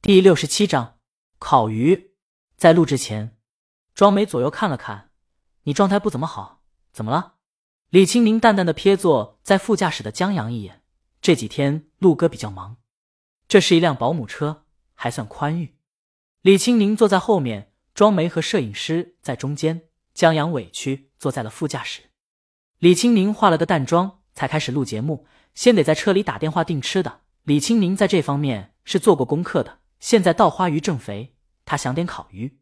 第六十七章烤鱼。在录制前，庄梅左右看了看，你状态不怎么好，怎么了？李青宁淡淡的瞥坐在副驾驶的江阳一眼。这几天陆哥比较忙，这是一辆保姆车，还算宽裕。李青宁坐在后面，庄梅和摄影师在中间，江阳委屈坐在了副驾驶。李青宁化了个淡妆，才开始录节目，先得在车里打电话订吃的。李青宁在这方面是做过功课的。现在稻花鱼正肥，他想点烤鱼。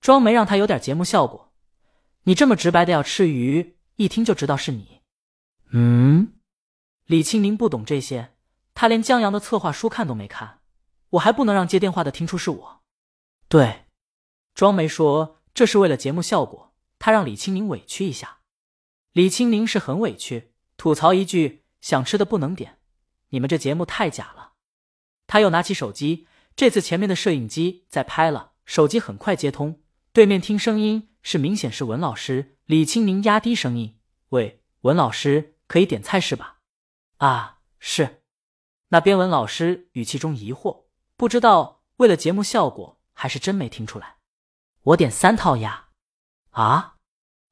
庄梅让他有点节目效果。你这么直白的要吃鱼，一听就知道是你。嗯，李青宁不懂这些，他连江阳的策划书看都没看，我还不能让接电话的听出是我。对，庄梅说这是为了节目效果，他让李青宁委屈一下。李青宁是很委屈，吐槽一句：想吃的不能点，你们这节目太假了。他又拿起手机。这次前面的摄影机在拍了，手机很快接通，对面听声音是明显是文老师。李青宁压低声音：“喂，文老师，可以点菜是吧？”“啊，是。”那边文老师语气中疑惑，不知道为了节目效果还是真没听出来。“我点三套鸭。”“啊？”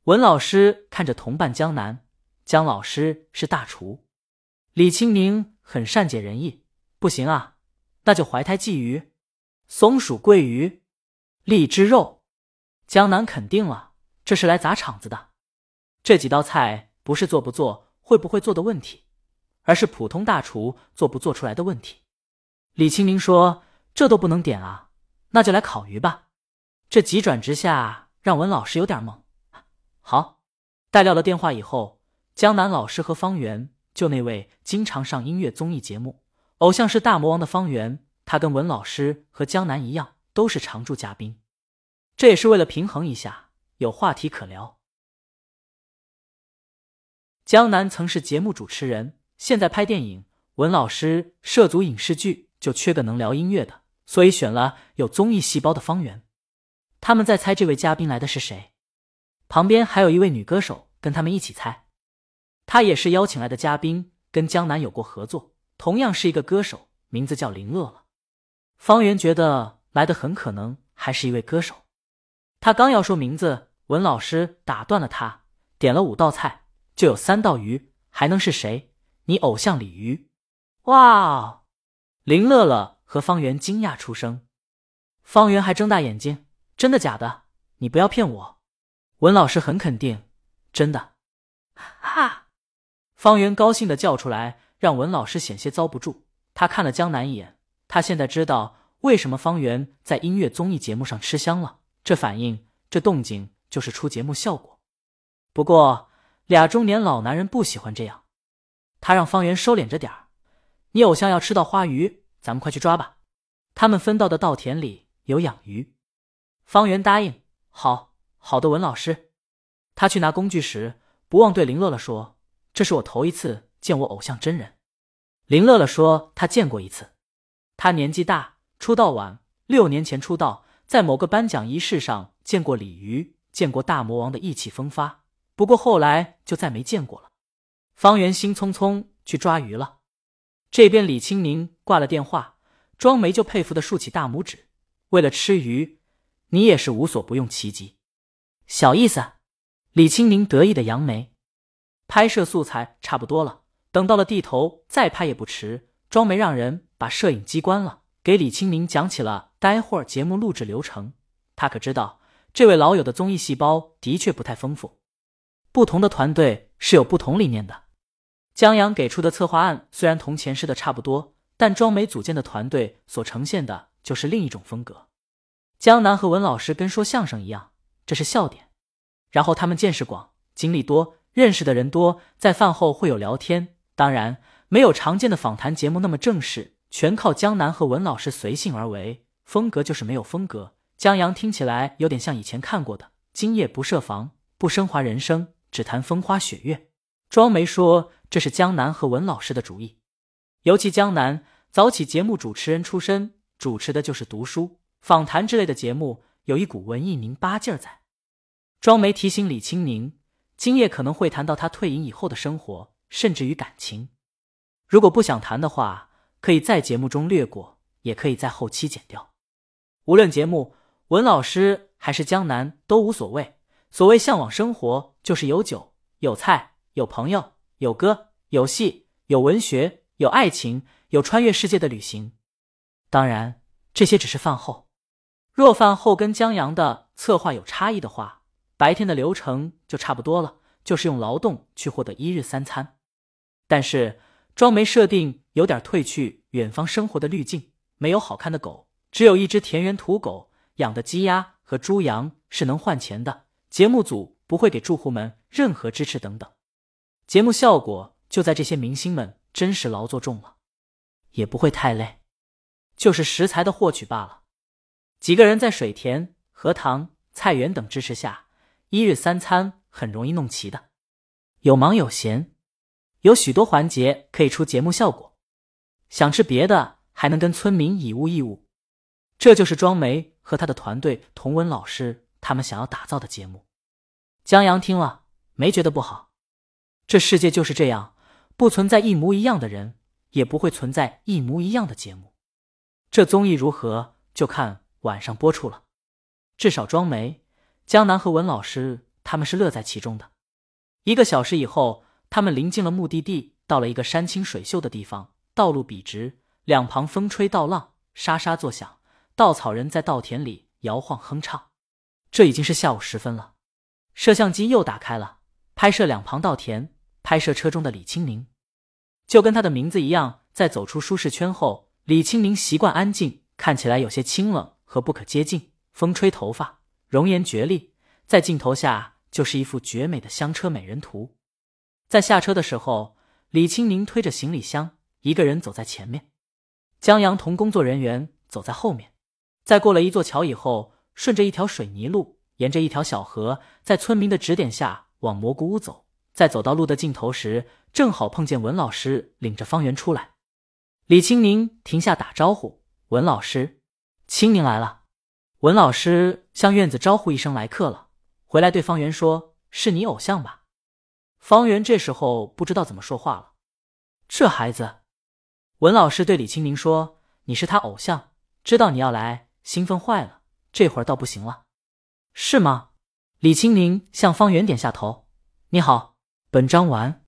文老师看着同伴江南，江老师是大厨。李青宁很善解人意：“不行啊。”那就怀胎鲫鱼、松鼠桂鱼、荔枝肉。江南肯定了，这是来砸场子的。这几道菜不是做不做、会不会做的问题，而是普通大厨做不做出来的问题。李青明说：“这都不能点啊，那就来烤鱼吧。”这急转直下，让文老师有点懵。好，待撂了电话以后，江南老师和方圆就那位经常上音乐综艺节目。偶像是大魔王的方圆，他跟文老师和江南一样，都是常驻嘉宾，这也是为了平衡一下，有话题可聊。江南曾是节目主持人，现在拍电影，文老师涉足影视剧，就缺个能聊音乐的，所以选了有综艺细胞的方圆。他们在猜这位嘉宾来的是谁，旁边还有一位女歌手跟他们一起猜，她也是邀请来的嘉宾，跟江南有过合作。同样是一个歌手，名字叫林乐乐。方圆觉得来的很可能还是一位歌手。他刚要说名字，文老师打断了他，点了五道菜，就有三道鱼，还能是谁？你偶像鲤鱼？哇！林乐乐和方圆惊讶出声。方圆还睁大眼睛：“真的假的？你不要骗我！”文老师很肯定：“真的。”哈！方圆高兴的叫出来。让文老师险些遭不住。他看了江南一眼，他现在知道为什么方圆在音乐综艺节目上吃香了。这反应，这动静，就是出节目效果。不过俩中年老男人不喜欢这样，他让方圆收敛着点儿。你偶像要吃到花鱼，咱们快去抓吧。他们分到的稻田里有养鱼。方圆答应：“好好的，文老师。”他去拿工具时，不忘对林乐乐说：“这是我头一次。”见我偶像真人，林乐乐说他见过一次。他年纪大，出道晚，六年前出道，在某个颁奖仪式上见过鲤鱼，见过大魔王的意气风发。不过后来就再没见过了。方圆心匆匆去抓鱼了。这边李青宁挂了电话，庄梅就佩服的竖起大拇指。为了吃鱼，你也是无所不用其极。小意思。李青宁得意的扬眉。拍摄素材差不多了。等到了地头再拍也不迟。庄梅让人把摄影机关了，给李清明讲起了待会儿节目录制流程。他可知道，这位老友的综艺细胞的确不太丰富。不同的团队是有不同理念的。江阳给出的策划案虽然同前世的差不多，但庄梅组建的团队所呈现的就是另一种风格。江南和文老师跟说相声一样，这是笑点。然后他们见识广，经历多，认识的人多，在饭后会有聊天。当然没有常见的访谈节目那么正式，全靠江南和文老师随性而为，风格就是没有风格。江阳听起来有点像以前看过的《今夜不设防》，不升华人生，只谈风花雪月。庄梅说这是江南和文老师的主意，尤其江南早起节目主持人出身，主持的就是读书、访谈之类的节目，有一股文艺拧巴劲儿在。庄梅提醒李青宁，今夜可能会谈到他退隐以后的生活。甚至于感情，如果不想谈的话，可以在节目中略过。也可以在后期剪掉。无论节目，文老师还是江南都无所谓。所谓向往生活，就是有酒、有菜、有朋友、有歌、有戏、有文学、有爱情、有穿越世界的旅行。当然，这些只是饭后。若饭后跟江阳的策划有差异的话，白天的流程就差不多了，就是用劳动去获得一日三餐。但是庄梅设定有点褪去远方生活的滤镜，没有好看的狗，只有一只田园土狗，养的鸡鸭和猪羊是能换钱的。节目组不会给住户们任何支持等等，节目效果就在这些明星们真实劳作中了，也不会太累，就是食材的获取罢了。几个人在水田、荷塘、菜园等支持下，一日三餐很容易弄齐的。有忙有闲，有许多环节可以出节目效果。想吃别的，还能跟村民以物易物。这就是庄梅和他的团队童文老师。他们想要打造的节目，江阳听了没觉得不好。这世界就是这样，不存在一模一样的人，也不会存在一模一样的节目。这综艺如何，就看晚上播出了。至少庄梅、江南和文老师他们是乐在其中的。一个小时以后，他们临近了目的地，到了一个山清水秀的地方，道路笔直，两旁风吹稻浪，沙沙作响，稻草人在稻田里摇晃哼唱。这已经是下午时分了，摄像机又打开了，拍摄两旁稻田，拍摄车中的李青宁，就跟他的名字一样，在走出舒适圈后，李青宁习惯安静，看起来有些清冷和不可接近。风吹头发，容颜绝丽，在镜头下就是一幅绝美的香车美人图。在下车的时候，李青宁推着行李箱，一个人走在前面，江阳同工作人员走在后面。在过了一座桥以后。顺着一条水泥路，沿着一条小河，在村民的指点下往蘑菇屋走。在走到路的尽头时，正好碰见文老师领着方圆出来。李青宁停下打招呼：“文老师，青宁来了。”文老师向院子招呼一声：“来客了。”回来对方圆说：“是你偶像吧？”方圆这时候不知道怎么说话了。这孩子，文老师对李青明说：“你是他偶像，知道你要来，兴奋坏了。”这会儿倒不行了，是吗？李青宁向方圆点下头。你好，本章完。